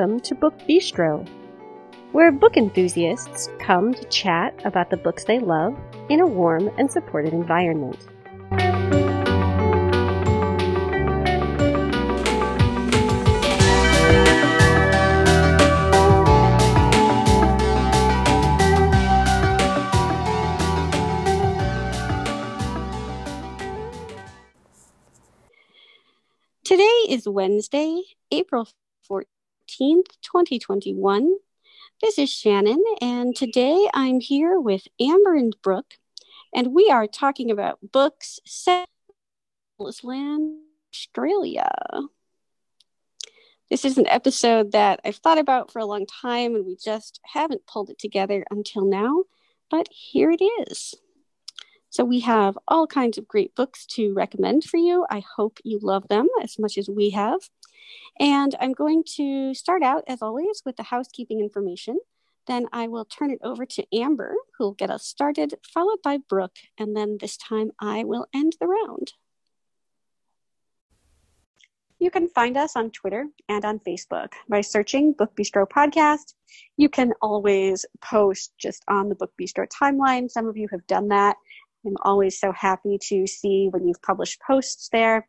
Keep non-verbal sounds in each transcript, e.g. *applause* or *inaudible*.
Welcome to Book Bistro, where book enthusiasts come to chat about the books they love in a warm and supportive environment. Today is Wednesday, April 14th, 2021. This is Shannon, and today I'm here with Amber and Brooke, and we are talking about books set in Land, Australia. This is an episode that I've thought about for a long time, and we just haven't pulled it together until now, but here it is. So we have all kinds of great books to recommend for you. I hope you love them as much as we have. And I'm going to start out, as always, with the housekeeping information. Then I will turn it over to Amber, who will get us started, followed by Brooke. And then this time I will end the round. You can find us on Twitter and on Facebook by searching Book Bistro Podcast. You can always post just on the Book Bistro timeline. Some of you have done that. I'm always so happy to see when you've published posts there.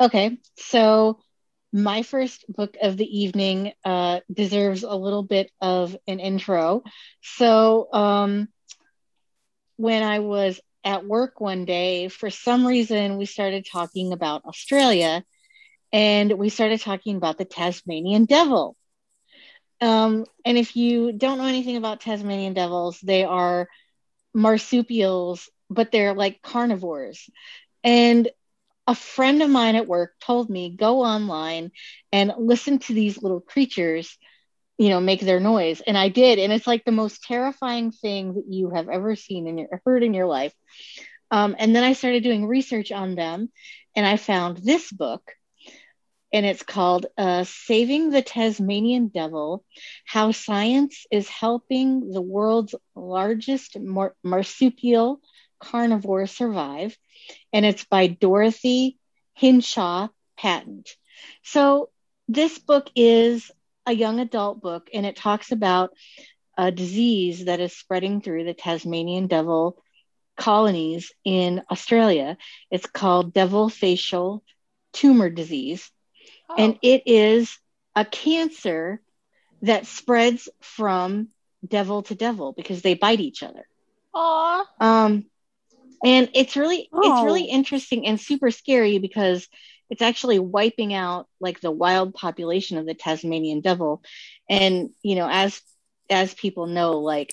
Okay, so my first book of the evening uh, deserves a little bit of an intro. So, um, when I was at work one day, for some reason, we started talking about Australia and we started talking about the Tasmanian devil. Um, and if you don't know anything about Tasmanian devils, they are marsupials, but they're like carnivores. And a friend of mine at work told me go online and listen to these little creatures you know make their noise. And i did. And it's like the most terrifying thing that you have ever seen your heard in your life. Um, and then i started doing research on them and i found this book and it's called uh, saving the tasmanian devil how science is helping the world's largest mar- marsupial carnivore survive and it's by Dorothy Hinshaw Patent. So this book is a young adult book and it talks about a disease that is spreading through the Tasmanian devil colonies in Australia. It's called devil facial tumor disease. Oh. And it is a cancer that spreads from devil to devil because they bite each other. Aww. Um, and it's really oh. it's really interesting and super scary because it's actually wiping out like the wild population of the Tasmanian devil. And you know as as people know like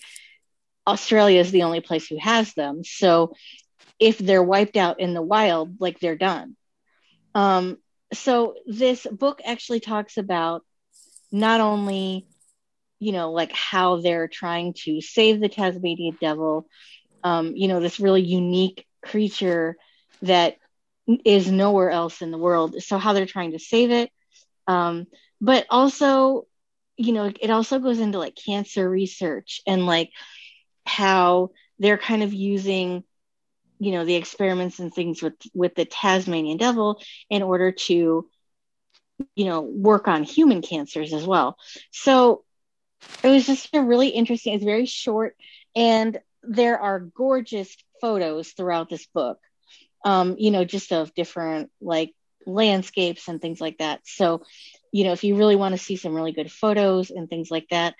Australia is the only place who has them. So if they're wiped out in the wild like they're done. Um so this book actually talks about not only you know like how they're trying to save the Tasmanian devil um, you know, this really unique creature that is nowhere else in the world. So how they're trying to save it, um, but also, you know, it also goes into like cancer research and like how they're kind of using, you know, the experiments and things with with the Tasmanian devil in order to, you know, work on human cancers as well. So it was just a really interesting. It's very short and there are gorgeous photos throughout this book um, you know just of different like landscapes and things like that. So you know if you really want to see some really good photos and things like that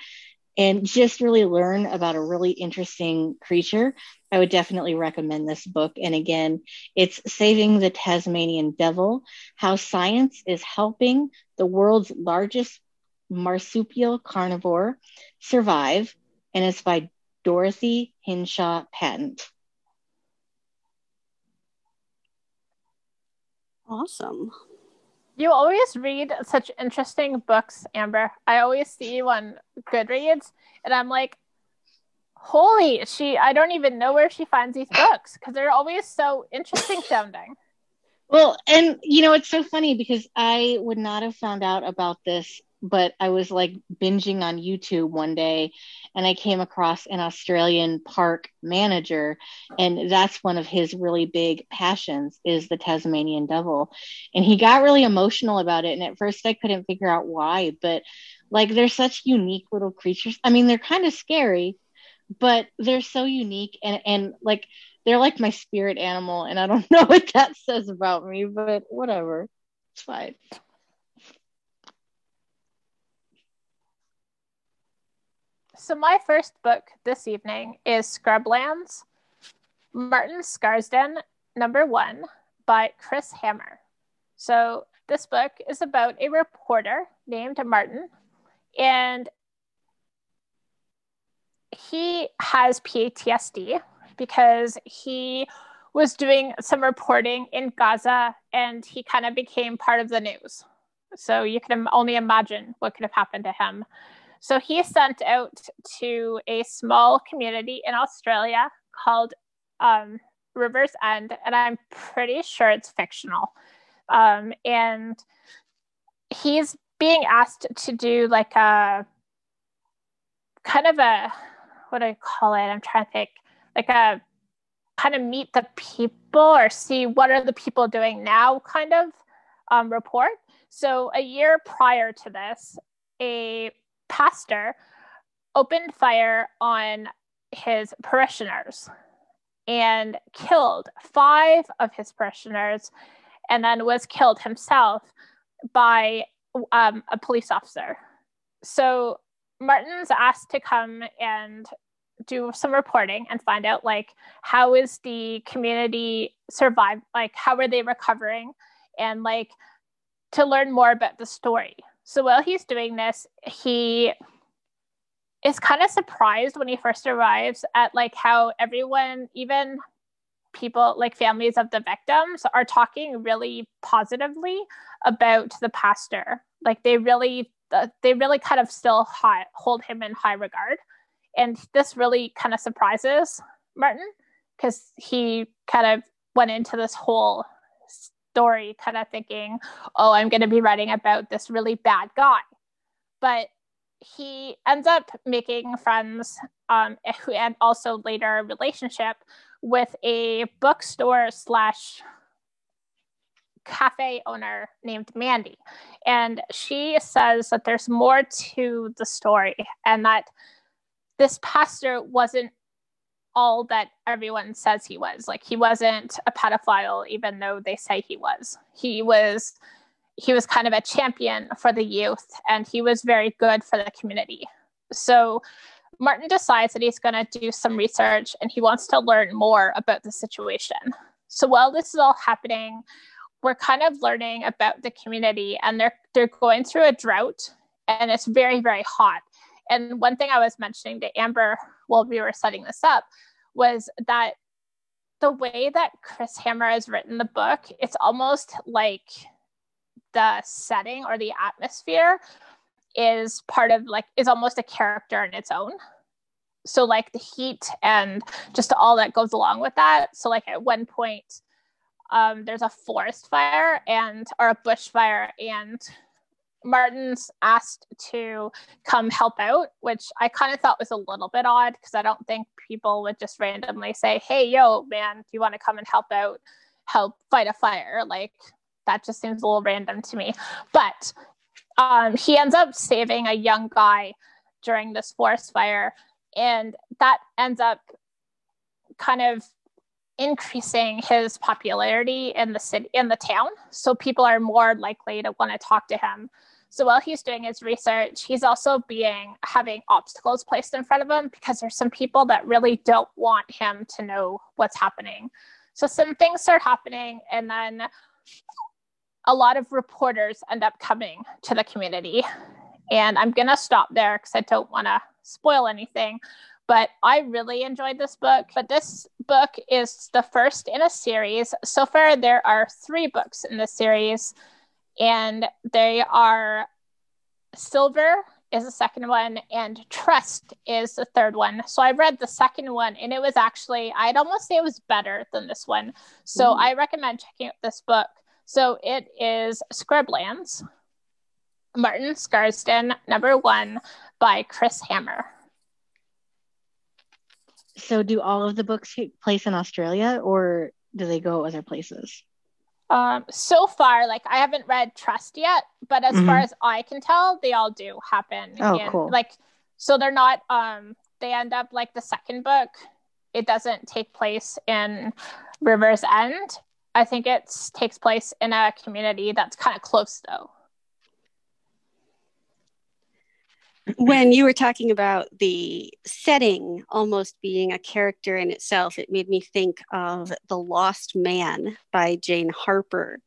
and just really learn about a really interesting creature i would definitely recommend this book. And again it's saving the tasmanian devil how science is helping the world's largest marsupial carnivore survive and it's by Dorothy Hinshaw Patent. Awesome. You always read such interesting books, Amber. I always see you on Goodreads, and I'm like, holy, she, I don't even know where she finds these books because they're always so interesting *laughs* sounding. Well, and you know, it's so funny because I would not have found out about this, but I was like binging on YouTube one day and I came across an Australian park manager and that's one of his really big passions is the Tasmanian devil. And he got really emotional about it and at first I couldn't figure out why, but like they're such unique little creatures. I mean, they're kind of scary, but they're so unique and and like they're like my spirit animal and i don't *laughs* know what that says about me but whatever it's fine so my first book this evening is scrublands martin scarsden number one by chris hammer so this book is about a reporter named martin and he has PTSD because he was doing some reporting in Gaza and he kind of became part of the news. So you can only imagine what could have happened to him. So he sent out to a small community in Australia called um, Rivers End, and I'm pretty sure it's fictional. Um, and he's being asked to do like a kind of a what do I call it? I'm trying to think like a kind of meet the people or see what are the people doing now kind of um, report. So a year prior to this, a pastor opened fire on his parishioners and killed five of his parishioners and then was killed himself by um, a police officer. So Martin's asked to come and do some reporting and find out like how is the community survive like how are they recovering and like to learn more about the story so while he's doing this he is kind of surprised when he first arrives at like how everyone even people like families of the victims are talking really positively about the pastor. Like they really they really kind of still high, hold him in high regard. And this really kind of surprises Martin because he kind of went into this whole story kind of thinking, oh, I'm going to be writing about this really bad guy. But he ends up making friends um, and also later a relationship with a bookstore slash cafe owner named Mandy. And she says that there's more to the story and that this pastor wasn't all that everyone says he was. Like he wasn't a pedophile, even though they say he was. He was he was kind of a champion for the youth and he was very good for the community. So Martin decides that he's going to do some research and he wants to learn more about the situation. So while this is all happening, we're kind of learning about the community and they're they're going through a drought and it's very very hot and one thing I was mentioning to Amber while we were setting this up was that the way that Chris Hammer has written the book, it's almost like the setting or the atmosphere is part of like is almost a character in its own. So like the heat and just all that goes along with that. So like at one point um, there's a forest fire and or a bushfire and Martin's asked to come help out, which I kind of thought was a little bit odd because I don't think people would just randomly say, Hey, yo, man, do you want to come and help out, help fight a fire? Like, that just seems a little random to me. But um, he ends up saving a young guy during this forest fire, and that ends up kind of increasing his popularity in the city in the town so people are more likely to want to talk to him so while he's doing his research, he's also being having obstacles placed in front of him because there's some people that really don't want him to know what's happening. So some things start happening, and then a lot of reporters end up coming to the community. And I'm gonna stop there because I don't want to spoil anything. But I really enjoyed this book. But this book is the first in a series. So far, there are three books in this series and they are Silver is the second one, and Trust is the third one. So I read the second one, and it was actually, I'd almost say it was better than this one. So mm. I recommend checking out this book. So it is Scrublands, Martin Scarsden, number one by Chris Hammer. So do all of the books take place in Australia or do they go other places? Um, so far, like I haven't read Trust yet, but as mm-hmm. far as I can tell, they all do happen. Oh, in, cool. Like, so they're not. Um, they end up like the second book. It doesn't take place in River's End. I think it takes place in a community that's kind of close, though. When you were talking about the setting almost being a character in itself, it made me think of The Lost Man by Jane Harper.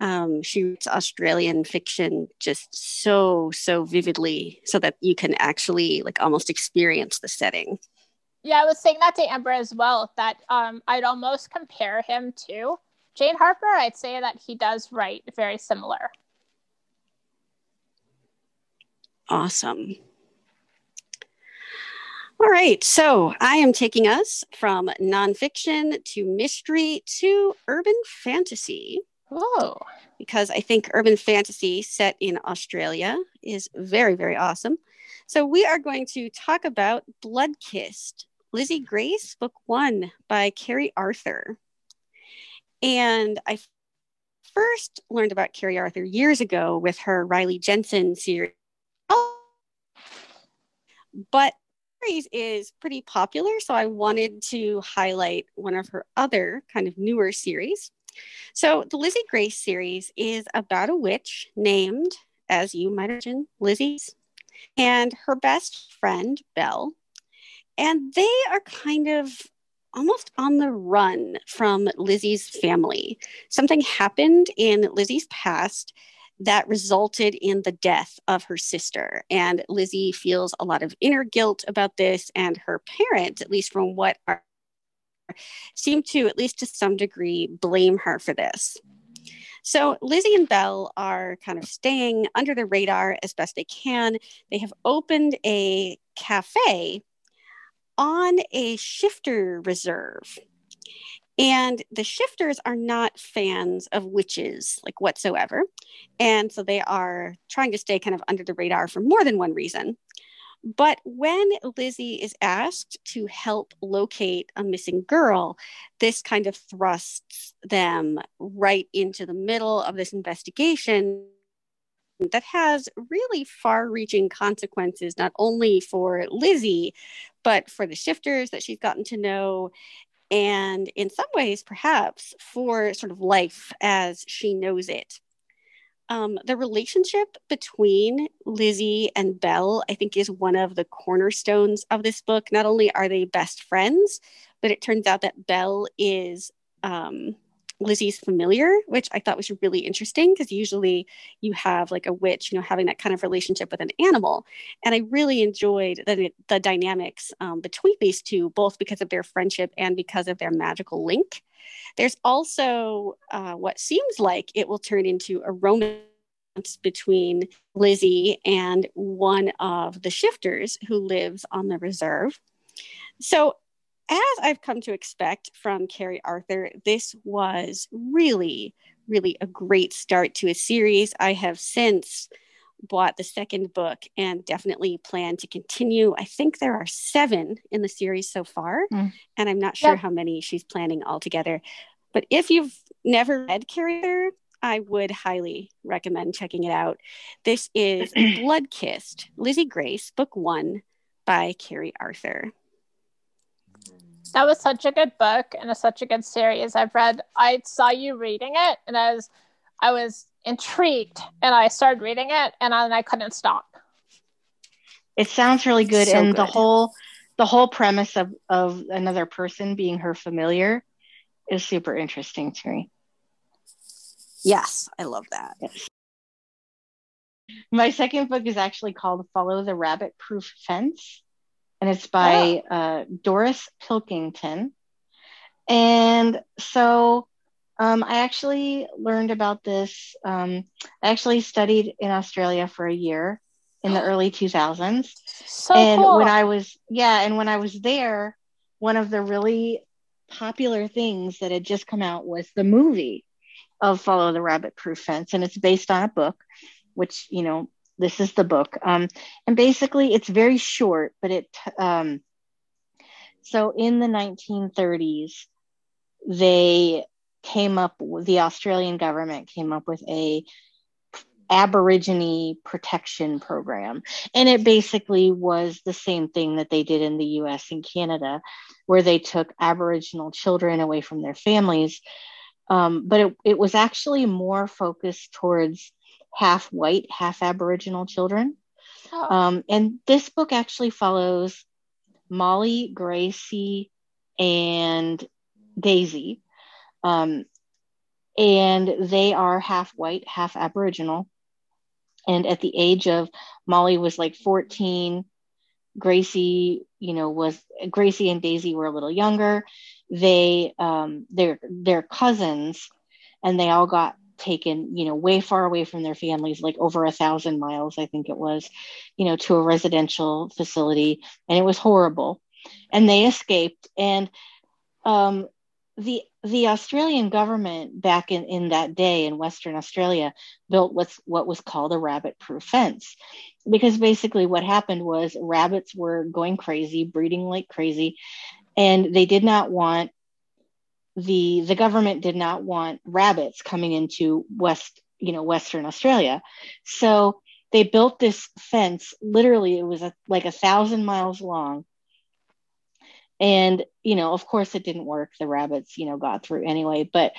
Um, she writes Australian fiction just so, so vividly so that you can actually like almost experience the setting. Yeah, I was saying that to Amber as well, that um, I'd almost compare him to Jane Harper. I'd say that he does write very similar. Awesome. All right, so I am taking us from nonfiction to mystery to urban fantasy. Oh. Because I think urban fantasy set in Australia is very, very awesome. So we are going to talk about Blood Kissed, Lizzie Grace, book one by Keri Arthur. And I first learned about Keri Arthur years ago with her Riley Jenson series but series is pretty popular, so I wanted to highlight one of her other kind of newer series. So, the Lizzie Grace series is about a witch named, as you might imagine, Lizzie's, and her best friend, Belle. And they are kind of almost on the run from Lizzie's family. Something happened in Lizzie's past that resulted in the death of her sister. And Lizzie feels a lot of inner guilt about this, and her parents, at least from what are, seem to, at least to some degree, blame her for this. So Lizzie and Belle are kind of staying under the radar as best they can. They have opened a cafe on a shifter reserve. And the shifters are not fans of witches, like whatsoever. And so they are trying to stay kind of under the radar for more than one reason. But when Lizzie is asked to help locate a missing girl, this kind of thrusts them right into the middle of this investigation that has really far reaching consequences, not only for Lizzie, but for the shifters that she's gotten to know and in some ways, perhaps for sort of life as she knows it. Um, the relationship between Lizzie and Belle, I think, is one of the cornerstones of this book. Not only are they best friends, but it turns out that Belle is um, Lizzie's familiar, which I thought was really interesting because usually you have like a witch, you know, having that kind of relationship with an animal. And I really enjoyed the, the dynamics um, between these two, both because of their friendship and because of their magical link. There's also uh, what seems like it will turn into a romance between Lizzie and one of the shifters who lives on the reserve. So as I've come to expect from Keri Arthur, this was really, really a great start to a series. I have since bought the second book and definitely plan to continue. I think there are seven in the series so far, mm. and I'm not sure yep. how many she's planning altogether. But if you've never read Keri Arthur, I would highly recommend checking it out. This is *clears throat* Blood Kissed, Lizzie Grace, book one by Keri Arthur. That was such a good book and a, such a good series. I've read. I saw you reading it, and I was, I was intrigued, and I started reading it, and I, and I couldn't stop. It sounds really good, so and good. the whole, the whole premise of of another person being her familiar is super interesting to me. Yes, I love that. Yes. My second book is actually called Follow the Rabbit Proof Fence and it's by oh. uh, Doris Pilkington. And so Um, I actually learned about this. Um, I actually studied in Australia for a year in the early 2000s. So and cool. when I was, yeah, and when I was there, one of the really popular things that had just come out was the movie of Follow the Rabbit Proof Fence. And it's based on a book, which, you know, this is the book. Um, and basically, it's very short, but it, um, so in the 1930s, they came up, the Australian government came up with a Aborigine protection program. And it basically was the same thing that they did in the US and Canada, where they took Aboriginal children away from their families. Um, but it, it was actually more focused towards half white, half Aboriginal children. Oh. Um, and this book actually follows Molly, Gracie, and Daisy. Um, and they are half white, half Aboriginal. And at the age of Molly was like 14, Gracie, you know, was Gracie and Daisy were a little younger. They um they're they're cousins and they all got taken, you know, way far away from their families, like over a thousand miles, I think it was, you know, to a residential facility. And it was horrible. And they escaped. And um the the Australian government back in, in that day in Western Australia built what's what was called a rabbit proof fence. Because basically what happened was rabbits were going crazy, breeding like crazy, and they did not want the the government did not want rabbits coming into West, you know, Western Australia. So they built this fence, literally it was a, like a thousand miles long. And you know of course it didn't work. The rabbits you know got through anyway. But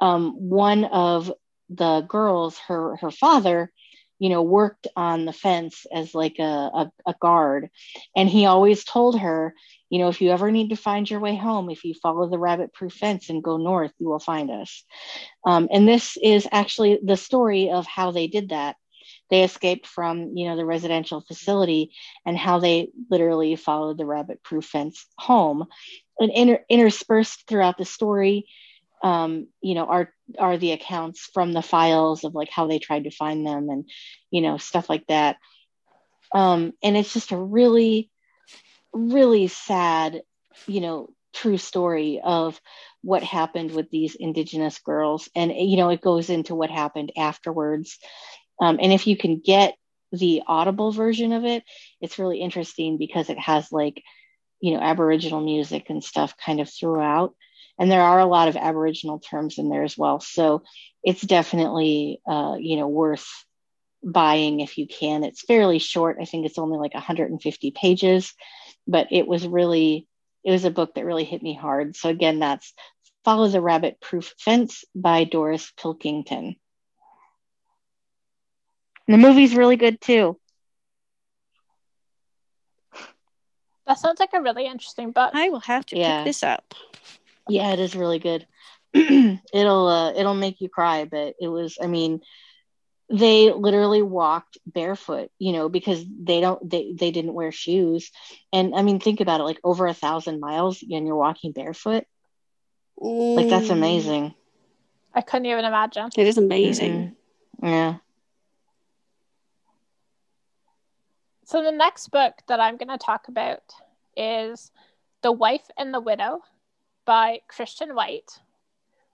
um, one of the girls her her father you know worked on the fence as like a, a, a guard. And he always told her you know if you ever need to find your way home if you follow the rabbit proof fence and go north you will find us. Um, and this is actually the story of how they did that. They escaped from you know the residential facility and how they literally followed the rabbit proof fence home. And inter- interspersed throughout the story um, you know are are the accounts from the files of like how they tried to find them and you know stuff like that. Um, and it's just a really really sad you know true story of what happened with these indigenous girls. And you know it goes into what happened afterwards. Um, and if you can get the audible version of it, it's really interesting because it has like, you know, Aboriginal music and stuff kind of throughout. And there are a lot of Aboriginal terms in there as well. So it's definitely, uh, you know, worth buying if you can. It's fairly short. I think it's only like 150 pages, but it was really, it was a book that really hit me hard. So again, that's Follow the Rabbit Proof Fence by Doris Pilkington. And the movie's really good too. That sounds like a really interesting book. I will have to yeah. pick this up. Yeah, it is really good. *clears throat* it'll uh, it'll make you cry, but it was I mean they literally walked barefoot, you know, because they don't they they didn't wear shoes. And I mean think about it like over a thousand miles and you're walking barefoot. Mm. Like that's amazing. I couldn't even imagine. It is amazing. Mm-hmm. Yeah. So the next book that I'm going to talk about is The Wife and the Widow by Christian White.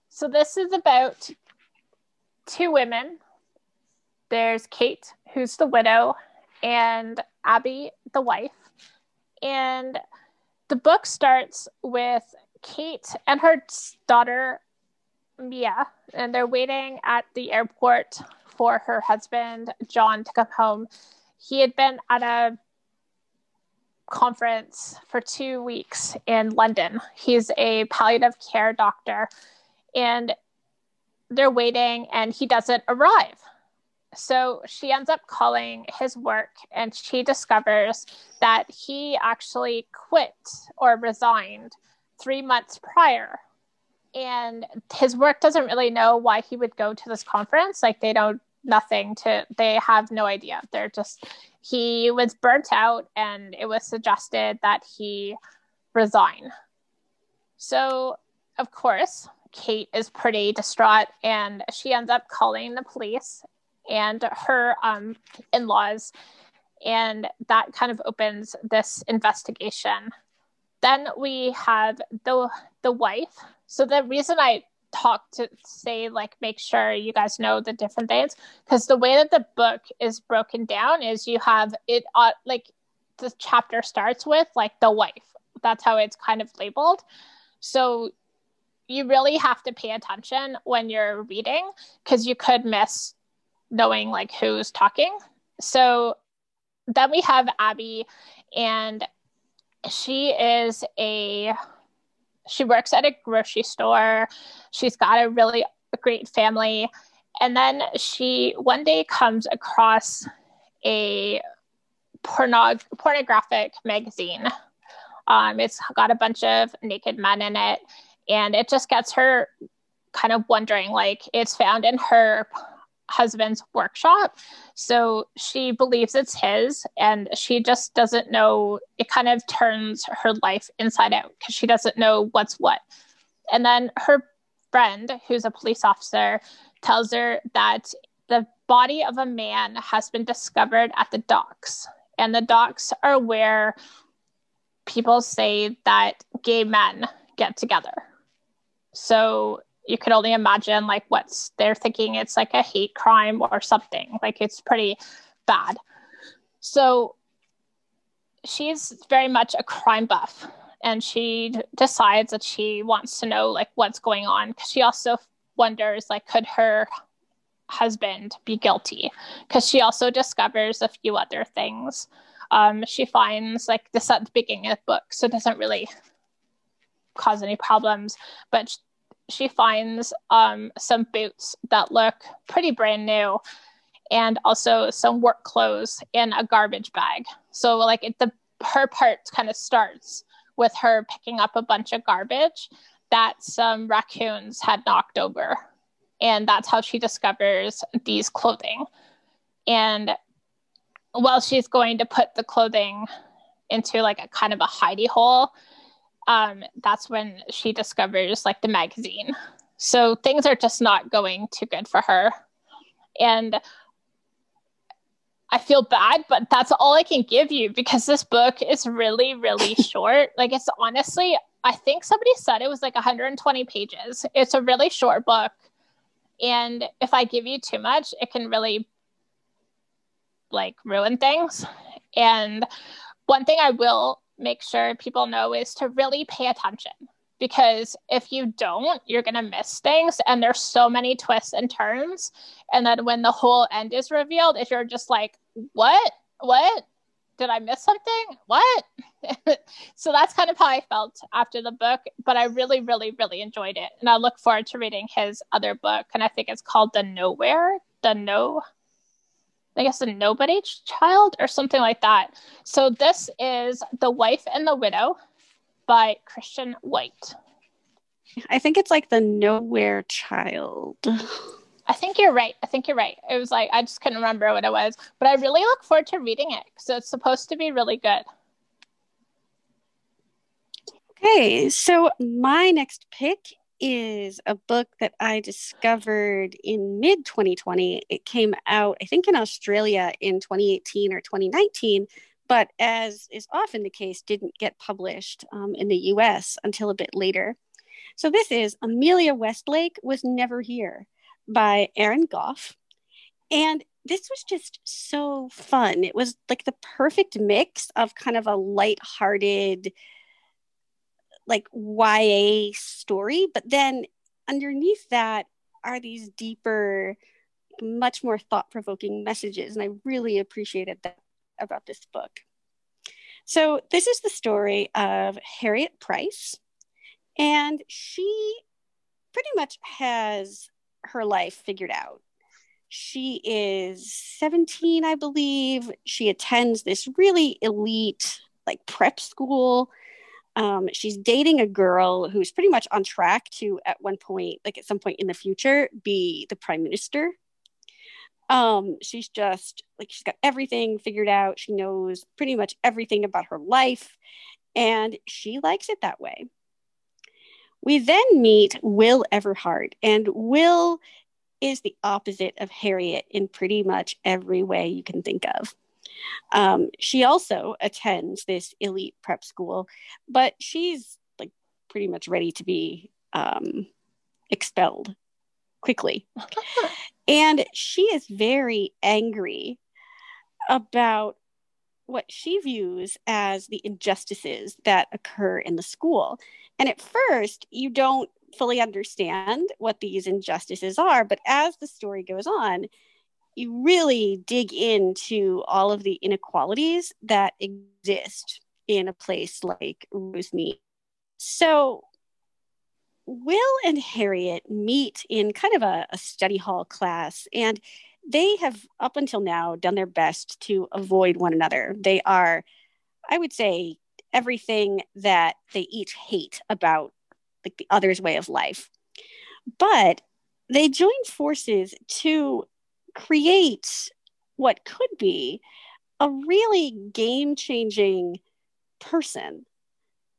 So this is about two women. There's Kate, who's the widow, and Abby, the wife. And the book starts with Kate and her daughter, Mia, and they're waiting at the airport for her husband, John, to come home he had been at a conference for two weeks in London. He's a palliative care doctor, and they're waiting, and he doesn't arrive. So she ends up calling his work, and she discovers that he actually quit or resigned three months prior. And his work doesn't really know why he would go to this conference. Like, they don't nothing to they have no idea they're just he was burnt out and it was suggested that he resign so of course Kate is pretty distraught and she ends up calling the police and her um, in laws. And that kind of opens this investigation. Then we have the the wife. So the reason I talk to say like make sure you guys know the different things. Because the way that the book is broken down is you have it uh, like the chapter starts with like the wife. That's how it's kind of labeled. So you really have to pay attention when you're reading because you could miss knowing like who's talking. So then we have Abby, and she is a she works at a grocery store. She's got a really great family. And then she one day comes across a pornog- pornographic magazine. Um, it's got a bunch of naked men in it, and it just gets her kind of wondering like it's found in her husband's workshop. So she believes it's his, and she just doesn't know. It kind of turns her life inside out because she doesn't know what's what. And then her friend, who's a police officer, tells her that the body of a man has been discovered at the docks. And the docks are where people say that gay men get together. So you could only imagine like what's they're thinking. It's like a hate crime or something. Like it's pretty bad. So she's very much a crime buff and she decides that she wants to know like what's going on. Because she also wonders like could her husband be guilty? Because she also discovers a few other things. Um, she finds like this at the beginning of the book so it doesn't really cause any problems. But she finds um, some boots that look pretty brand new and also some work clothes in a garbage bag. So like it, the her part kind of starts with her picking up a bunch of garbage that some raccoons had knocked over. And that's how she discovers these clothing. And while she's going to put the clothing into like a kind of a hidey hole, um, that's when she discovers like the magazine. So things are just not going too good for her. And I feel bad, but that's all I can give you because this book is really, really *laughs* short. Like, it's honestly, I think somebody said it was like 120 pages. It's a really short book. And if I give you too much, it can really like ruin things. And one thing I will make sure people know is to really pay attention. Because if you don't you're going to miss things and there's so many twists and turns. And then when the whole end is revealed if you're just like what? What? Did i miss something? What? *laughs* So that's kind of how i felt after the book but i really really really enjoyed it. And i look forward to reading his other book and i think it's called the nowhere the no I guess a nobody child or something like that. So this is The Wife and the Widow by Christian White. I think it's like the nowhere child. I think you're right. I think you're right. It was like I just couldn't remember what it was, but I really look forward to reading it because it's supposed to be really good. Okay, so my next pick is a book that I discovered in mid 2020. It came out, I think, in Australia in 2018 or 2019, but as is often the case, didn't get published um, in the US until a bit later. So this is Amelia Westlake Was Never Here by Erin Gough. And this was just so fun. It was like the perfect mix of kind of a light-hearted like YA story, but then underneath that are these deeper, much more thought provoking messages. And I really appreciated that about this book. So, this is the story of Harriet Price, and she pretty much has her life figured out. She is 17, I believe. She attends this really elite, like prep school um, she's dating a girl who's pretty much on track to, at one point, like at some point in the future, be the prime minister. Um, she's just like, she's got everything figured out. She knows pretty much everything about her life, and she likes it that way. We then meet Will Everhart, and Will is the opposite of Harriet in pretty much every way you can think of. Um, she also attends this elite prep school, but she's like pretty much ready to be um, expelled quickly. *laughs* and she is very angry about what she views as the injustices that occur in the school. And at first, you don't fully understand what these injustices are, but as the story goes on, you really dig into all of the inequalities that exist in a place like Rosemead. So, Will and Harriet meet in kind of a, a study hall class, and they have up until now done their best to avoid one another. They are, I would say, everything that they each hate about like the other's way of life. But they join forces to create what could be a really game changing person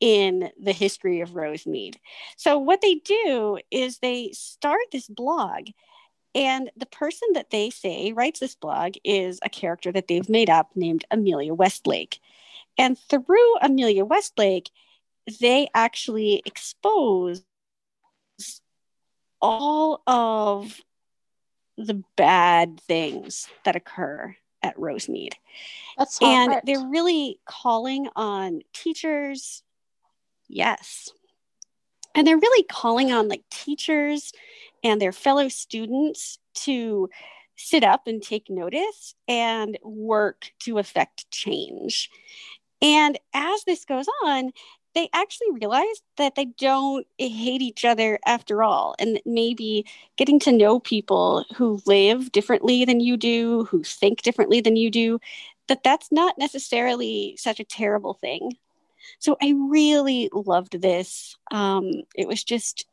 in the history of Rosemead. So, what they do is they start this blog, and the person that they say writes this blog is a character that they've made up named Amelia Westlake. And through Amelia Westlake, they actually expose all of the bad things that occur at Rosemead. That's and they're really calling on teachers. Yes. And they're really calling on like teachers and their fellow students to sit up and take notice and work to affect change. And as this goes on, they actually realize that they don't hate each other after all. And maybe getting to know people who live differently than you do, who think differently than you do, that that's not necessarily such a terrible thing. So I really loved this. Um, it was just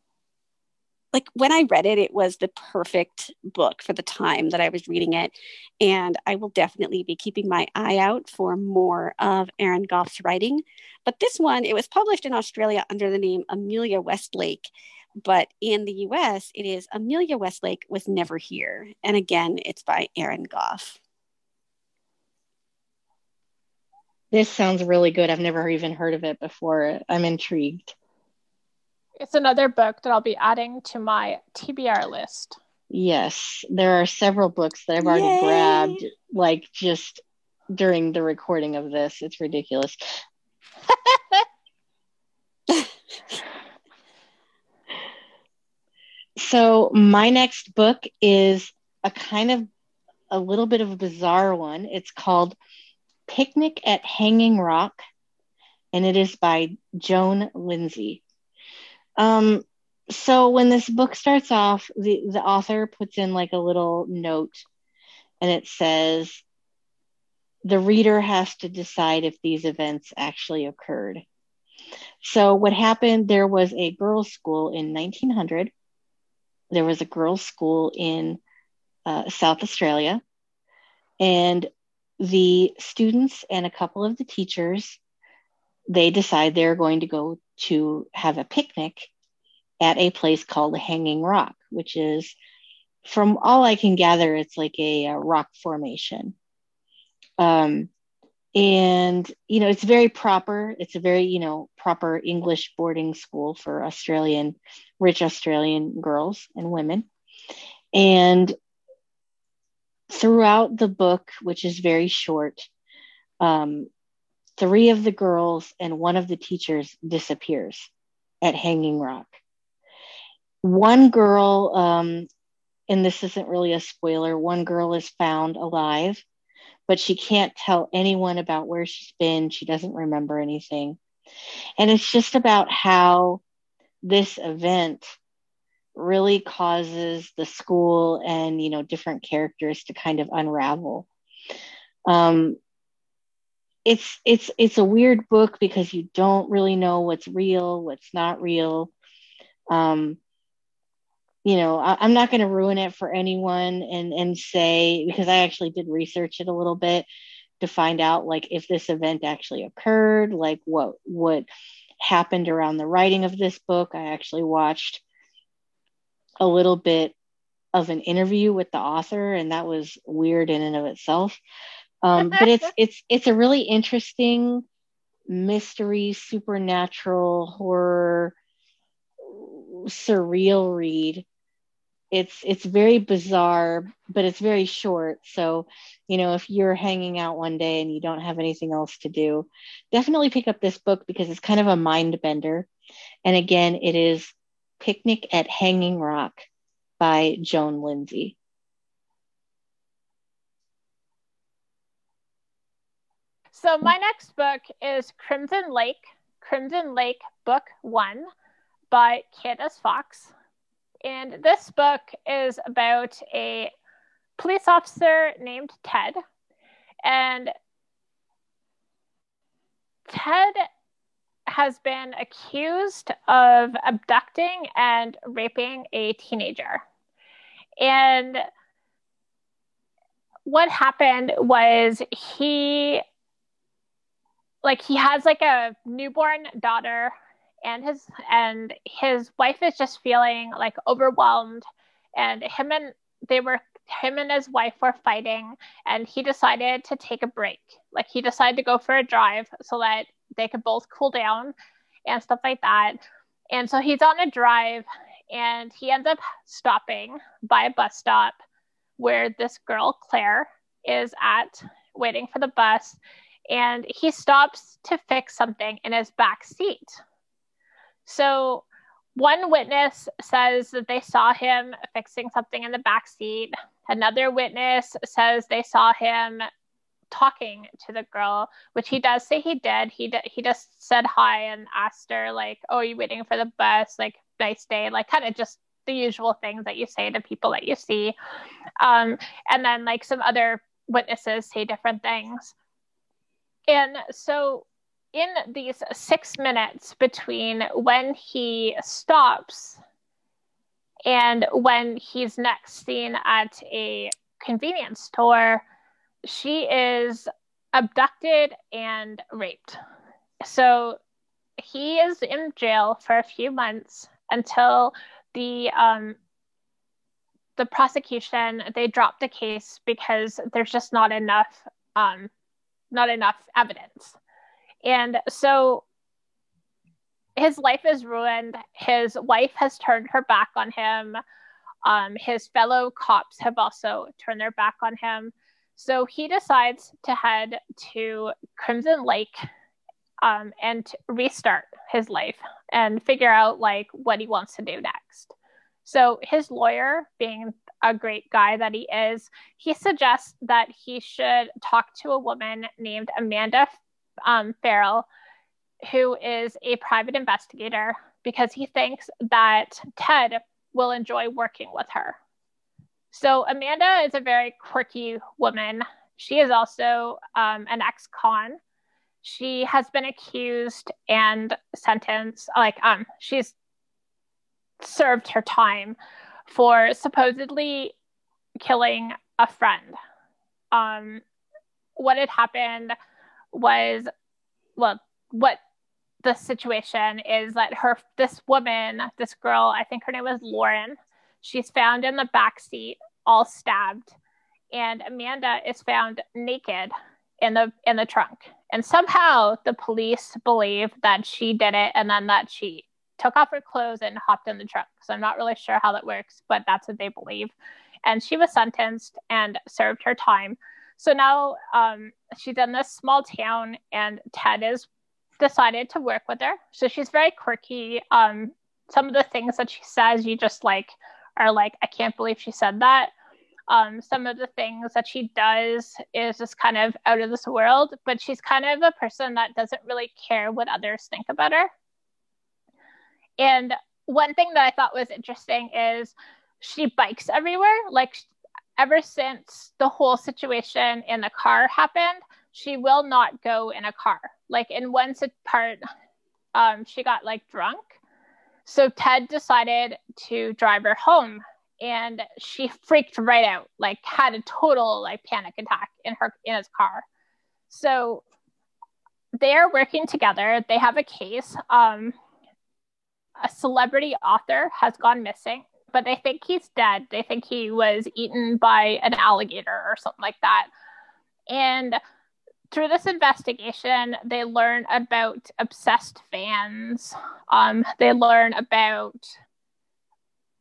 like when I read it, it was the perfect book for the time that I was reading it. And I will definitely be keeping my eye out for more of Erin Gough's writing. But this one, it was published in Australia under the name Amelia Westlake. But in the US, it is Amelia Westlake was never here. And again, it's by Aaron Goff. This sounds really good. I've never even heard of it before. I'm intrigued. It's another book that I'll be adding to my TBR list. Yes, there are several books that I've already Yay. grabbed, like just during the recording of this. It's ridiculous. *laughs* so, my next book is a kind of a little bit of a bizarre one. It's called Picnic at Hanging Rock, and it is by Joan Lindsay. Um, so when this book starts off, the, the author puts in like a little note and it says, the reader has to decide if these events actually occurred. So what happened, there was a girls' school in 1900. There was a girls' school in uh, South Australia. And the students and a couple of the teachers, they decide they're going to go to have a picnic at a place called Hanging Rock, which is, from all I can gather, it's like a, a rock formation. Um, and you know it's very proper it's a very you know proper english boarding school for australian rich australian girls and women and throughout the book which is very short um, three of the girls and one of the teachers disappears at Hanging Rock. One girl, um, and this isn't really a spoiler, one girl is found alive, but she can't tell anyone about where she's been. She doesn't remember anything. And it's just about how this event really causes the school and you know different characters to kind of unravel um, it's it's it's a weird book because you don't really know what's real, what's not real. Um, you know, I, am not going to ruin it for anyone and and say because I actually did research it a little bit to find out like if this event actually occurred, like what what happened around the writing of this book. I actually watched a little bit of an interview with the author, and that was weird in and of itself. Um, but it's *laughs* it's it's a really interesting mystery, supernatural horror, surreal read. It's it's very bizarre, but it's very short. So, you know, if you're hanging out one day and you don't have anything else to do, definitely pick up this book because it's kind of a mind bender. And again, it is Picnic at Hanging Rock by Joan Lindsay. So my next book is Crimson Lake, Crimson Lake Book One by Candice Fox. And this book is about a police officer named Ted. And Ted has been accused of abducting and raping a teenager. And what happened was he like he has like a newborn daughter and his and his wife is just feeling like overwhelmed and him and they were him and his wife were fighting and he decided to take a break like he decided to go for a drive so that they could both cool down and stuff like that and so he's on a drive and he ends up stopping by a bus stop where this girl, Claire, is at waiting for the bus. And he stops to fix something in his back seat. So, one witness says that they saw him fixing something in the back seat. Another witness says they saw him talking to the girl, which he does say he did. He d- he just said hi and asked her like, "Oh, are you waiting for the bus?" Like, nice day, like kind of just the usual things that you say to people that you see. Um, and then like some other witnesses say different things. And so in these six minutes between when he stops and when he's next seen at a convenience store, she is abducted and raped. So he is in jail for a few months until the um, the prosecution they dropped the case because there's just not enough um, not enough evidence, and so his life is ruined. His wife has turned her back on him. Um, his fellow cops have also turned their back on him. So he decides to head to Crimson Lake um, and restart his life and figure out like what he wants to do next. So his lawyer, being a great guy that he is, he suggests that he should talk to a woman named Amanda um, Farrell, who is a private investigator, because he thinks that Ted will enjoy working with her. So Amanda is a very quirky woman. She is also um, an ex-con she has been accused and sentenced like um she's served her time for supposedly killing a friend. Um what had happened was well what the situation is that her this woman this girl i think her name was lauren she's found in the back seat all stabbed and amanda is found naked in the in the trunk. And somehow the police believe that she did it and then that she took off her clothes and hopped in the trunk so i'm not really sure how that works but that's what they believe. And she was sentenced and served her time. So now um, she's in this small town and ted is decided to work with her. So she's very quirky. Um, some of the things that she says you just like are like i can't believe she said that. Um, some of the things that she does is just kind of out of this world, but she's kind of a person that doesn't really care what others think about her. And one thing that I thought was interesting is she bikes everywhere. Like, ever since the whole situation in the car happened, she will not go in a car. Like, in one part, um, she got like drunk. So Ted decided to drive her home and she freaked right out, like had a total like panic attack in her in his car. So they're working together. They have a case. Um, a celebrity author has gone missing, but they think he's dead. They think he was eaten by an alligator or something like that. And through this investigation, they learn about obsessed fans. Um, they learn about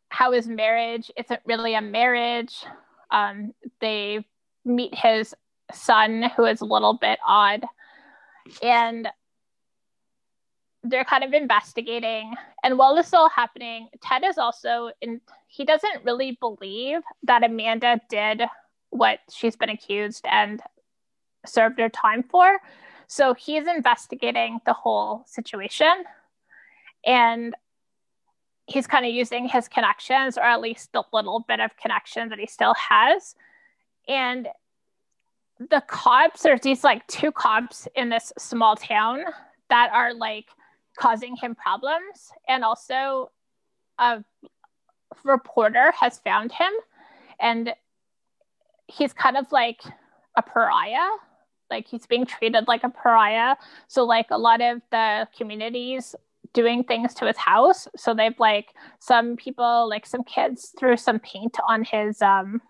how his marriage isn't really a marriage. Um, they meet his son, who is a little bit odd. And they're kind of investigating. And while this is all happening, Ted is also in, he doesn't really believe that Amanda did what she's been accused and served her time for. So he's investigating the whole situation. And he's kind of using his connections, or at least the little bit of connection that he still has. And the cops, there's these like two cops in this small town that are like causing him problems. And also, a reporter has found him, and he's kind of like a pariah. Like he's being treated like a pariah. So, like, a lot of the communities doing things to his house. So they've like some people, like some kids, threw some paint on his um,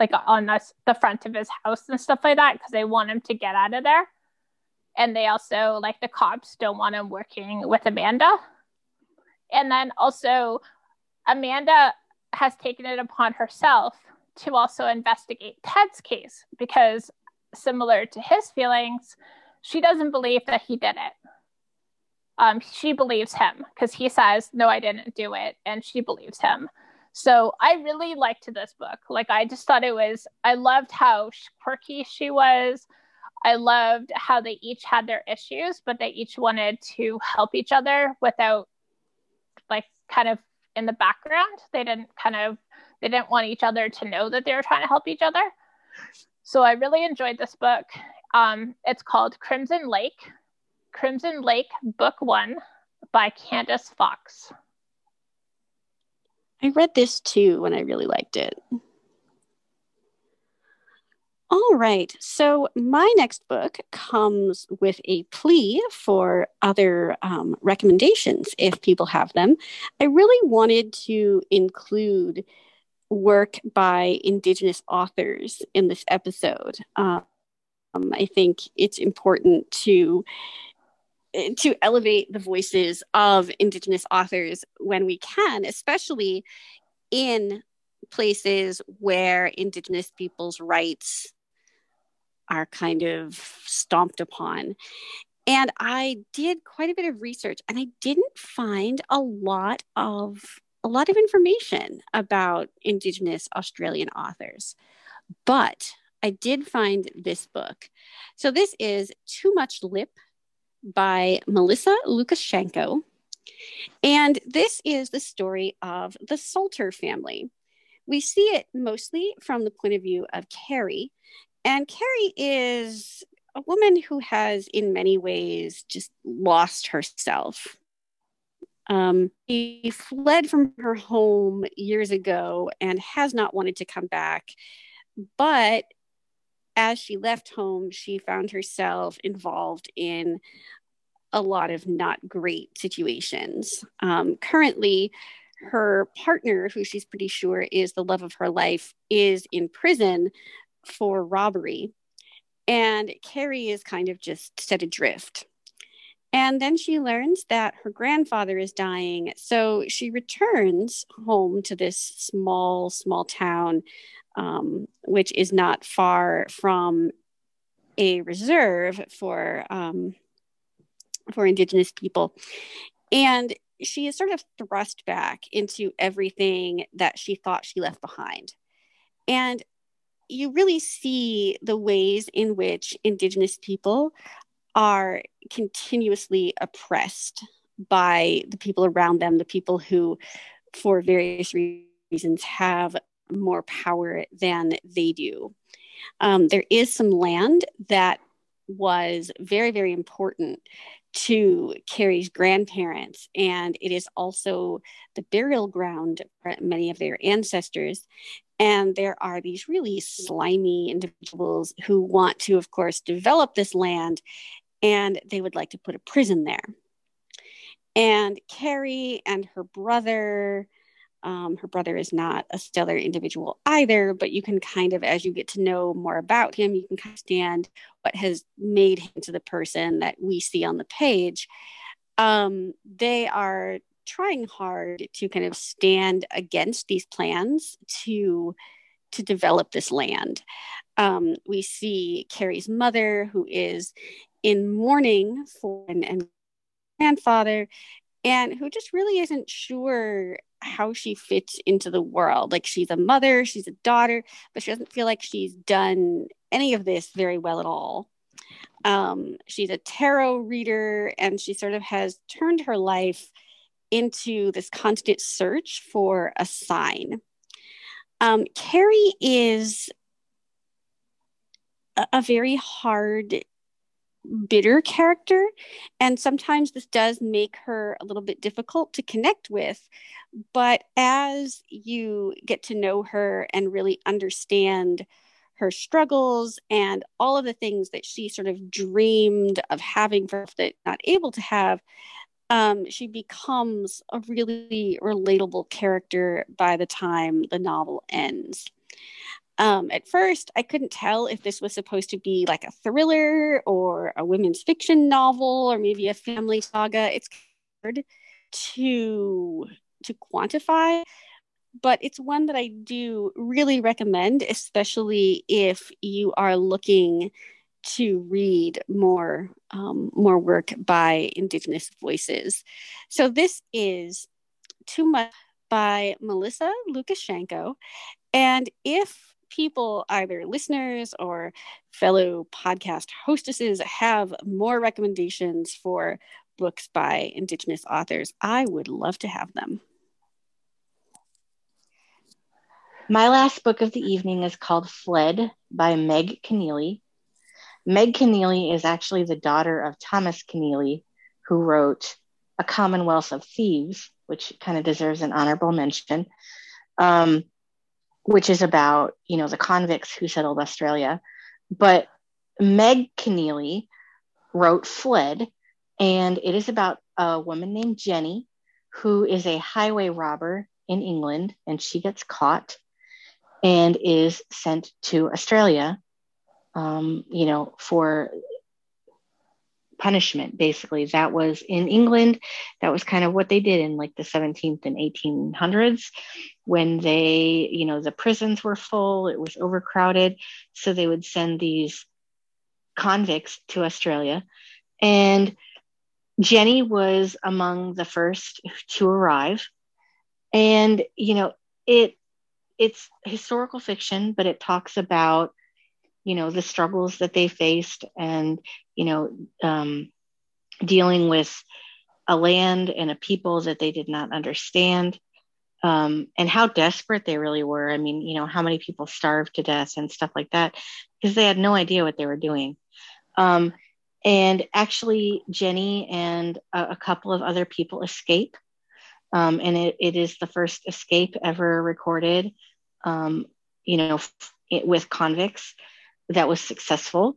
like on the, the front of his house and stuff like that because they want him to get out of there and they also like the cops don't want him working with Amanda. And then also Amanda has taken it upon herself to also investigate Ted's case because similar to his feelings, she doesn't believe that he did it. Um, she believes him because he says, No, I didn't do it. And she believes him. So I really liked this book. Like, I just thought it was, I loved how quirky she was. I loved how they each had their issues, but they each wanted to help each other without like kind of in the background. They didn't kind of they didn't want each other to know that they were trying to help each other. So I really enjoyed this book. Um, it's called Crimson Lake, Crimson Lake Book One by Candice Fox. I read this too and I really liked it. All right. So, my next book comes with a plea for other um, recommendations if people have them. I really wanted to include work by Indigenous authors in this episode. Um, I think it's important to to elevate the voices of indigenous authors when we can especially in places where indigenous people's rights are kind of stomped upon. And I did quite a bit of research and I didn't find a lot of a lot of information about indigenous Australian authors. But I did find this book. So this is Too Much Lip by Melissa Lucashenko. And this is the story of the Salter family. We see it mostly from the point of view of Carrie, and Carrie is a woman who has, in many ways, just lost herself. Um, she fled from her home years ago and has not wanted to come back. But as she left home, she found herself involved in a lot of not great situations. Um, currently, her partner, who she's pretty sure is the love of her life, is in prison for robbery. And Carrie is kind of just set adrift. And then she learns that her grandfather is dying. So she returns home to this small, small town, um, which is not far from a reserve for um, for Indigenous people. And she is sort of thrust back into everything that she thought she left behind. And you really see the ways in which Indigenous people are continuously oppressed by the people around them, the people who, for various reasons, have more power than they do. Um, there is some land that was very, very important to Carrie's grandparents, and it is also the burial ground for many of their ancestors. And there are these really slimy individuals who want to, of course, develop this land and they would like to put a prison there. And Carrie and her brother, um, her brother is not a stellar individual either, but you can kind of, as you get to know more about him, you can kind of understand what has made him to the person that we see on the page. Um, they are trying hard to kind of stand against these plans to to develop this land. Um, we see Carrie's mother, who is in mourning for an, and grandfather, and who just really isn't sure how she fits into the world. Like she's a mother, she's a daughter, but she doesn't feel like she's done any of this very well at all. Um, she's a tarot reader, and she sort of has turned her life into this constant search for a sign. Um, Carrie is a, a very hard bitter character and sometimes this does make her a little bit difficult to connect with but as you get to know her and really understand her struggles and all of the things that she sort of dreamed of having for that not able to have um, she becomes a really relatable character by the time the novel ends. Um, at first, I couldn't tell if this was supposed to be like a thriller or a women's fiction novel or maybe a family saga. It's hard to to quantify, but it's one that I do really recommend, especially if you are looking to read more um, more work by Indigenous voices. So this is Too Much by Melissa Lucashenko. And if people, either listeners or fellow podcast hostesses, have more recommendations for books by Indigenous authors, I would love to have them. My last book of the evening is called Fled by Meg Keneally. Meg Keneally is actually the daughter of Thomas Keneally, who wrote A Commonwealth of Thieves, which kind of deserves an honorable mention, um, which is about, you know, the convicts who settled Australia. But Meg Keneally wrote Fled, and it is about a woman named Jenny who is a highway robber in England, and she gets caught and is sent to Australia um, you know, for punishment basically. That was in england. That was kind of what they did in like the 17th and 1800s when they you know the prisons were full it was overcrowded. So they would send these convicts to australia. And jenny was among the first to arrive. And you know it it's historical fiction but it talks about you know the struggles that they faced and you know um, dealing with a land and a people that they did not understand um, and how desperate they really were. I mean you know how many people starved to death and stuff like that because they had no idea what they were doing. Um, and actually jenny and a, a, couple of other people escape. Um, and it, it is the first escape ever recorded um, you know f- with convicts that was successful.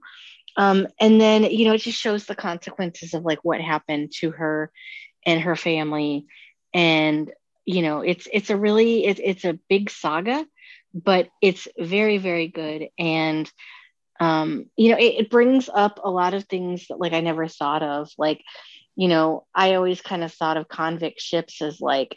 Um, and then, you know, it just shows the consequences of like what happened to her and her family. And, you know, it's, it's a really, it's, it's a big saga, but it's very, very good. And, um, you know, it, it brings up a lot of things that like I never thought of. Like, you know, I always kind of thought of convict ships as like,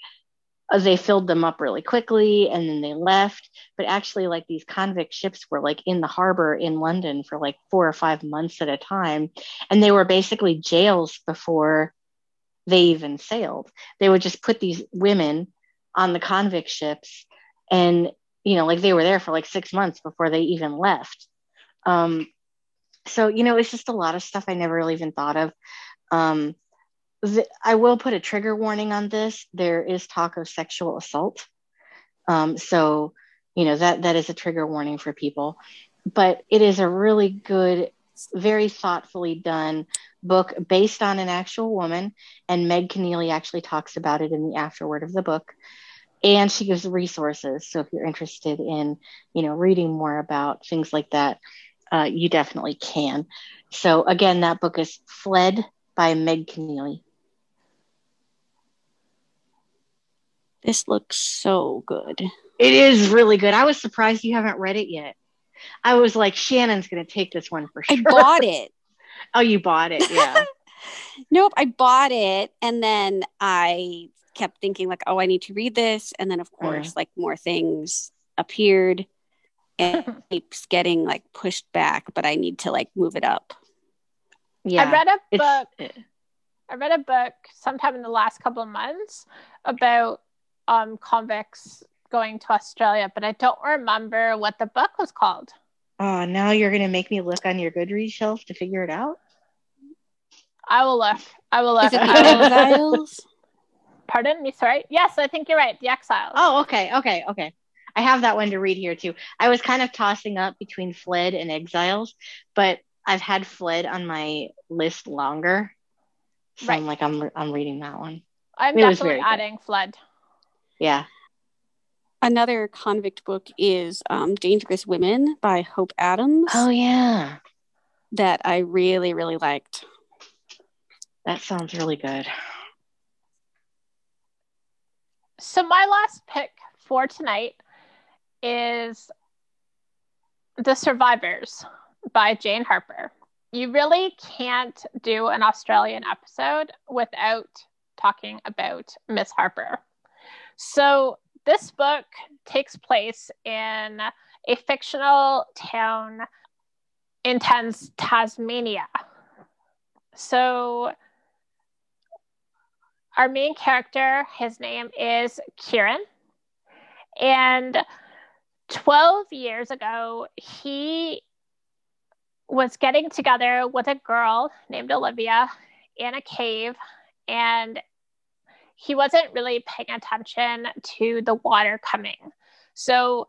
they filled them up really quickly and then they left. But actually like these convict ships were like in the harbor in london for like four or five months at a time. And they were basically jails before they even sailed. They would just put these women on the convict ships and you know like they were there for like six months before they even left. Um, so you know it's just a lot of stuff i never really even thought of. Um, the, I will put a trigger warning on this. There is talk of sexual assault. Um, so, you know, that, that is a trigger warning for people. But it is a really good, very thoughtfully done book based on an actual woman. And Meg Keneally actually talks about it in the afterword of the book. And she gives resources. So if you're interested in, you know, reading more about things like that, uh, you definitely can. So again, that book is Fled by Meg Keneally. This looks so good. It is really good. I was surprised you haven't read it yet. I was like, Shannon's going to take this one for sure. I bought *laughs* it. oh, you bought it? Yeah. *laughs* nope, I bought it, and then I kept thinking like, oh, I need to read this, and then of course, mm. like more things appeared, and *laughs* keeps getting like pushed back, but I need to like move it up. Yeah, I read a book. I read a book sometime in the last couple of months about um, convicts going to Australia, but I don't remember what the book was called. Oh, now you're going to make me look on your Goodreads shelf to figure it out? I will look. I will look. Is it the Exiles? Pardon me, sorry. Yes, I think you're right. The Exiles. Oh, okay, okay, okay. I have that one to read here too. I was kind of tossing up between Fled and Exiles, but I've had Fled on my list longer. So right. I'm like, I'm I'm reading that one. I'm it definitely adding good. Fled. Yeah. Another convict book is um, Dangerous Women by Hope Adams. Oh, yeah. That I really, really liked. That sounds really good. So, my last pick for tonight is The Survivors by Jane Harper. You really can't do an Australian episode without talking about Miss Harper. So, this book takes place in a fictional town in Tasmania. So, our main character, his name is Kieran. And 12 years ago, he was getting together with a girl named Olivia in a cave and he wasn't really paying attention to the water coming. So,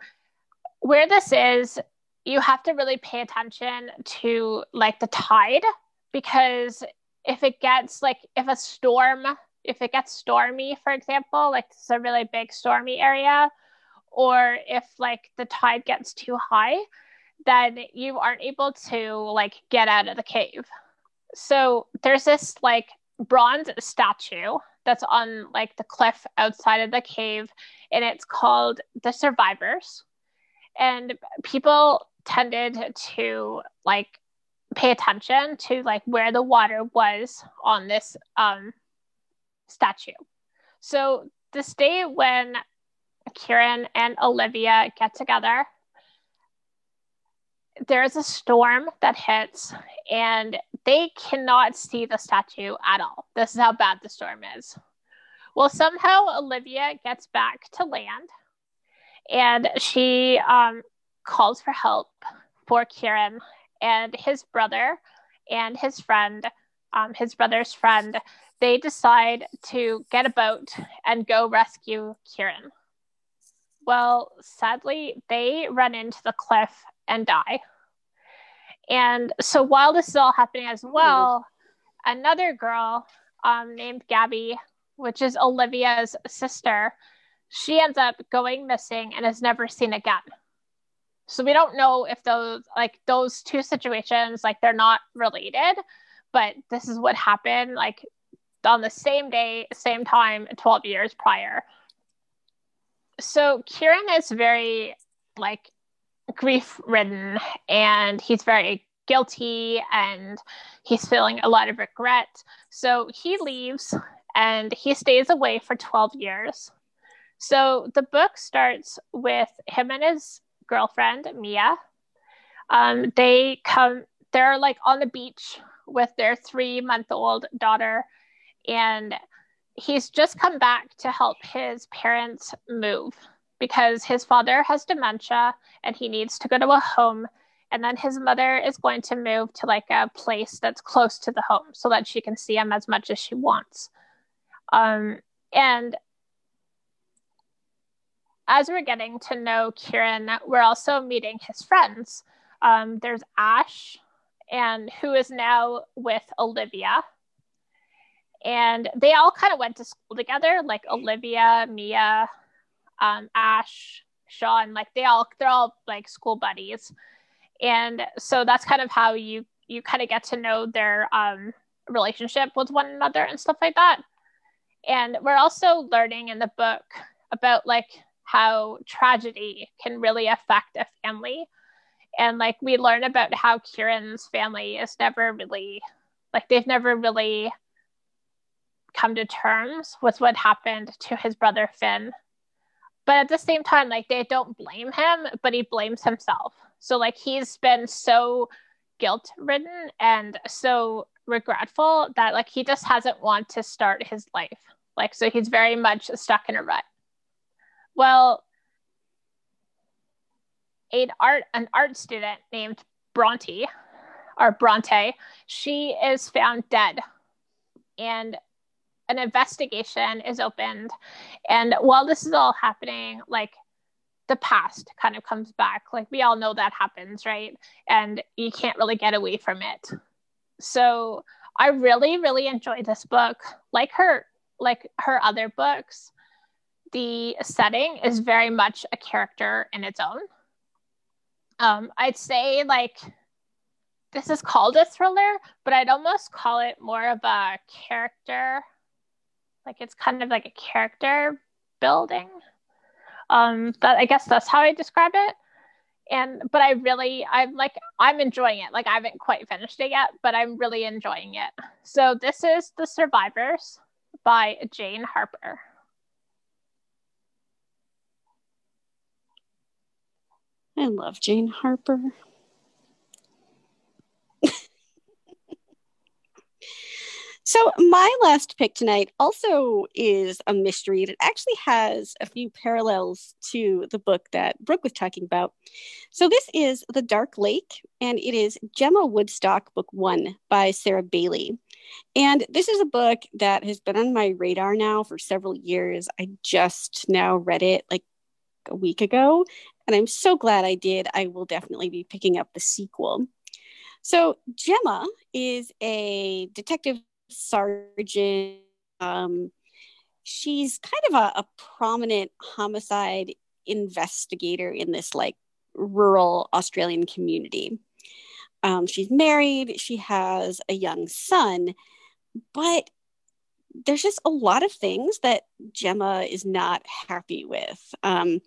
where this is, you have to really pay attention to like the tide because if it gets like if a storm if it gets stormy for example like it's a really big stormy area or if like the tide gets too high then you aren't able to like get out of the cave so there's this like bronze statue that's on like the cliff outside of the cave and it's called the survivors. And people tended to like pay attention to like where the water was on this um statue. So this day when kieran and olivia get together there's a storm that hits and they cannot see the statue at all. This is how bad the storm is. Well, somehow Olivia gets back to land and she um, calls for help for Kieran and his brother and his friend, um, his brother's friend. They decide to get a boat and go rescue Kieran. Well, sadly, they run into the cliff and die. And so while this is all happening as well, another girl um, named Gabby, which is Olivia's sister, she ends up going missing and is never seen again. So we don't know if those like those two situations like they're not related, but this is what happened like on the same day, same time, 12 years prior. So Kieran is very like grief ridden and he's very guilty and he's feeling a lot of regret. So he leaves and he stays away for 12 years. So the book starts with him and his girlfriend, Mia. Um, they come, they're like on the beach with their three month old daughter, and he's just come back to help his parents move because his father has dementia and he needs to go to a home. And then his mother is going to move to like a place that's close to the home so that she can see him as much as she wants. Um, and as we're getting to know kieran we're also meeting his friends. Um, there's ash and who is now with olivia. And they all kind of went to school together like olivia mia um, Ash, Sean, like they all they're all like school buddies. And so that's kind of how you you kind of get to know their um, relationship with one another and stuff like that. And we're also learning in the book about like how tragedy can really affect a family. And like we learn about how Kieran's family is never really like they've never really come to terms with what happened to his brother Finn. But at the same time, like they don't blame him, but he blames himself. So like he's been so guilt ridden and so regretful that like he just hasn't want to start his life. Like so he's very much stuck in a rut. Well, an art an art student named Bronte or Bronte, she is found dead. And an investigation is opened. And while this is all happening, like the past kind of comes back. Like we all know that happens, right? And you can't really get away from it. So I really, really enjoyed this book. Like her, like her other books, the setting is very much a character in its own. Um, I'd say like this is called a thriller, but I'd almost call it more of a character. Like it's kind of like a character building um, that I guess that's how I describe it. And but I really I'm like I'm enjoying it. Like I haven't quite finished it yet, but I'm really enjoying it. So this is The Survivors by Jane Harper. I love Jane Harper. So, my last pick tonight also is a mystery. It actually has a few parallels to the book that Brooke was talking about. So, this is The Dark Lake, and it is Gemma Woodstock, Book One by Sarah Bailey. And this is a book that has been on my radar now for several years. I just now read it like a week ago, and I'm so glad I did. I will definitely be picking up the sequel. So, Gemma is a detective sergeant. Um, she's kind of a, a prominent homicide investigator in this like rural Australian community. Um, she's married, she has a young son, but there's just a lot of things that Gemma is not happy with. Um,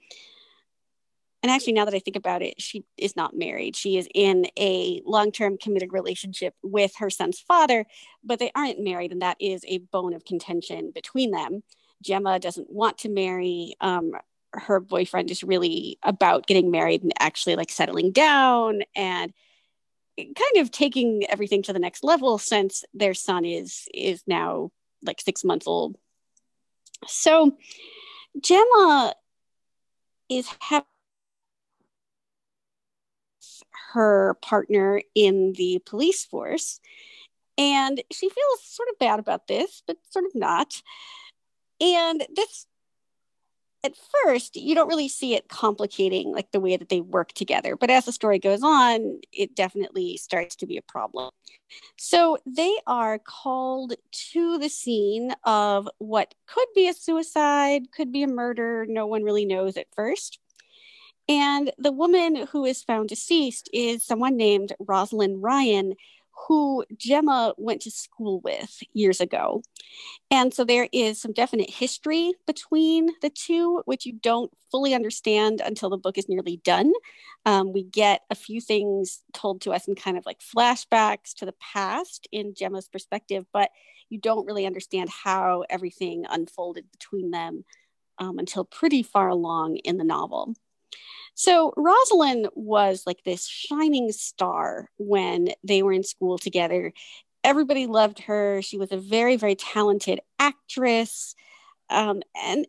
and actually now that i think about it she is not married. She is in a long-term committed relationship with her son's father but they aren't married and that is a bone of contention between them. Gemma doesn't want to marry um, her boyfriend is really about getting married and actually like settling down and kind of taking everything to the next level since their son is is now like six months old. So gemma is having her partner in the police force. And she feels sort of bad about this, but sort of not. And this, at first, you don't really see it complicating like the way that they work together. But as the story goes on, it definitely starts to be a problem. So they are called to the scene of what could be a suicide, could be a murder. No one really knows at first. And the woman who is found deceased is someone named Rosalind Ryan, who Gemma went to school with years ago. And so there is some definite history between the two, which you don't fully understand until the book is nearly done. Um, we get a few things told to us in kind of like flashbacks to the past in Gemma's perspective, but you don't really understand how everything unfolded between them um, until pretty far along in the novel. So Rosalind was like this shining star when they were in school together. Everybody loved her. She was a very, very talented actress. Um, and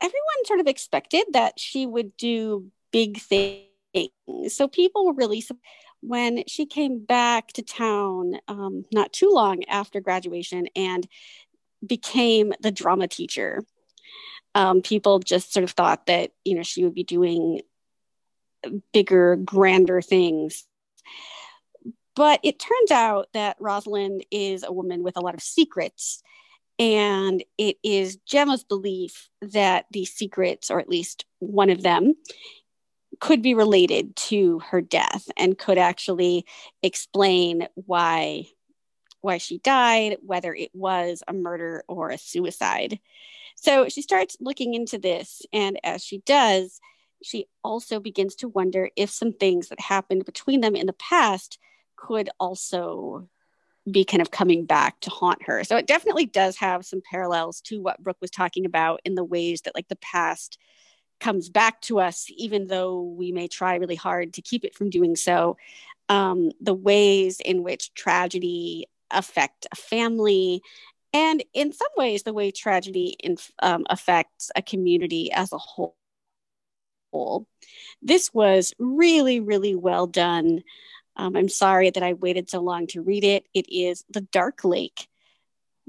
everyone sort of expected that she would do big things. So people were really, when she came back to town um, not too long after graduation and became the drama teacher. Um, people just sort of thought that you know she would be doing bigger, grander things. But it turns out that Rosalind is a woman with a lot of secrets. And it is Gemma's belief that these secrets, or at least one of them, could be related to her death and could actually explain why why she died, whether it was a murder or a suicide. So she starts looking into this, and as she does, she also begins to wonder if some things that happened between them in the past could also be kind of coming back to haunt her. So it definitely does have some parallels to what Brooke was talking about in the ways that like the past comes back to us, even though we may try really hard to keep it from doing so. Um, the ways in which tragedy affect a family and in some ways the way tragedy in, um, affects a community as a whole this was really really well done um, i'm sorry that i waited so long to read it it is the dark lake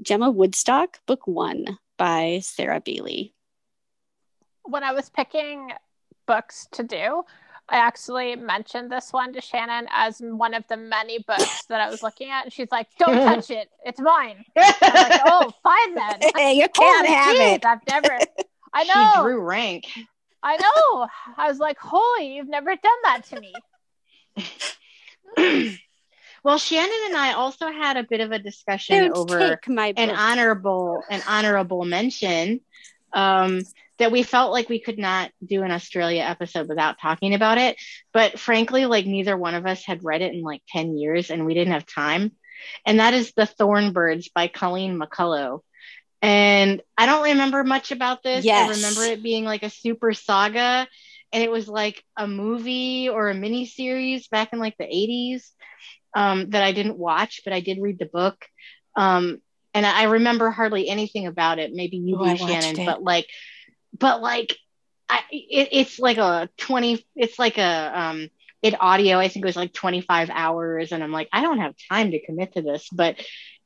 gemma woodstock book one by sarah bailey when i was picking books to do I actually mentioned this one to Shannon as one of the many books that I was looking at, and she's like, "Don't *laughs* touch it, it's mine." I'm like, "Oh, fine then." *laughs* you can't have geez, it. I've never. *laughs* I know. She drew rank. I know. I was like, "Holy, you've never done that to me." *clears throat* well, Shannon and I also had a bit of a discussion Don't over an honorable an honorable mention. Um, that we felt like we could not do an Australia episode without talking about it. But frankly, like neither one of us had read it in like 10 years and we didn't have time. And that is The Thorn Birds by Colleen McCullough. And I don't remember much about this. Yes. I remember it being like a super saga and it was like a movie or a mini series back in like the 80s um, that I didn't watch, but I did read the book. Um, and I remember hardly anything about it. Maybe you do, Shannon, but like but like I, it, it's like a 20 it's like a um audio i think it was like 25 hours and i'm like i don't have time to commit to this but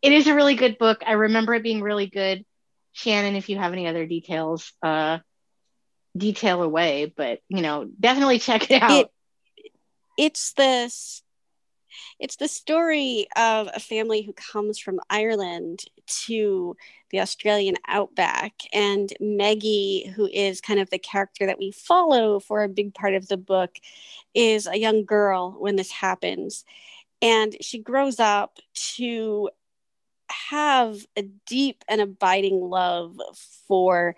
it is a really good book. I remember it being really good. Shannon if you have any other details uh detail away but you know definitely check it out. It, it's this it's the story of a family who comes from Ireland to the Australian outback. And Maggie, who is kind of the character that we follow for a big part of the book, is a young girl when this happens. And she grows up to have a deep and abiding love for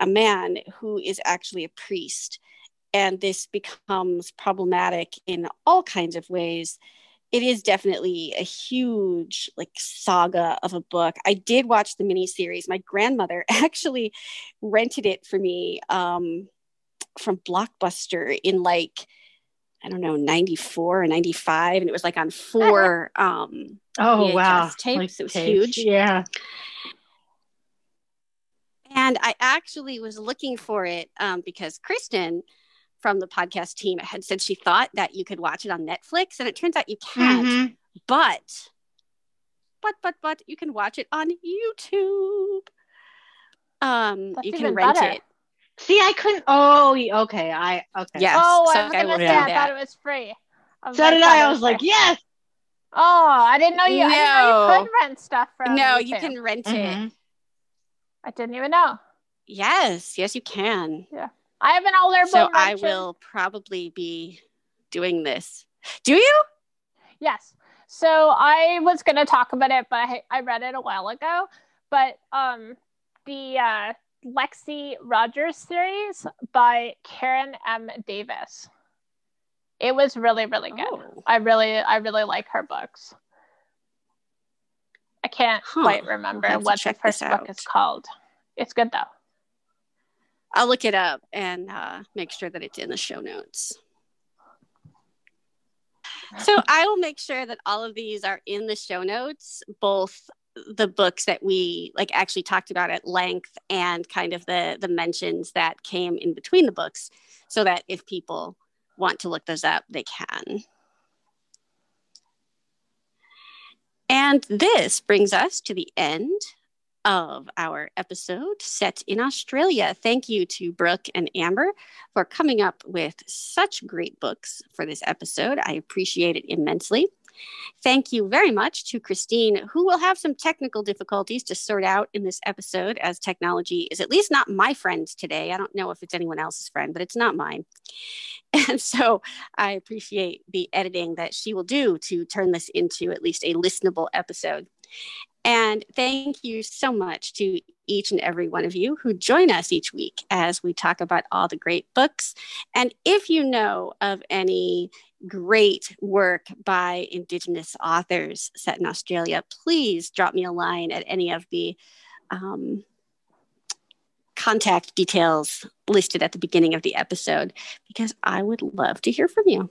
a man who is actually a priest. And this becomes problematic in all kinds of ways it is definitely a huge like saga of a book. I did watch the miniseries. My grandmother *laughs* actually rented it for me um, from Blockbuster in like I don't know 94 or 95 and it was like on four um oh VHS wow tapes. Like it was tapes. huge. Yeah. And I actually was looking for it um, because Kristen from the podcast team had said she thought that you could watch it on Netflix, and it turns out you can't. Mm-hmm. But, but, but, but you can watch it on YouTube. Um, That's you can rent better. it. See, I couldn't. Oh, okay. I okay. Yes. Oh, I was gonna say I thought it was free. I so like, did I. I was free. like, yes. Oh, I didn't know you. No. I didn't know you could rent stuff from. No, YouTube. you can rent mm-hmm. it. I didn't even know. Yes, yes, you can. Yeah. I have an older book. So I will probably be doing this. Do you? Yes. So I was going to talk about it, but I, I read it a while ago. But um, the uh, Lexi Rogers series by Karen M. Davis. It was really, really good. Oh. I really, I really like her books. I can't huh. quite remember what the first book is called. It's good though. I'll look it up and uh, make sure that it's in the show notes. So I will make sure that all of these are in the show notes, both the books that we like actually talked about at length and kind of the the mentions that came in between the books so that if people want to look those up they can and this brings us to the end of our episode set in Australia. Thank you to Brooke and Amber for coming up with such great books for this episode. I appreciate it immensely. Thank you very much to Christine, who will have some technical difficulties to sort out in this episode, as technology is at least not my friend today. I don't know if it's anyone else's friend, but it's not mine. *laughs* And so I appreciate the editing that she will do to turn this into at least a listenable episode. And thank you so much to each and every one of you who join us each week as we talk about all the great books. And if you know of any great work by Indigenous authors set in Australia, please drop me a line at any of the um, contact details listed at the beginning of the episode because I would love to hear from you.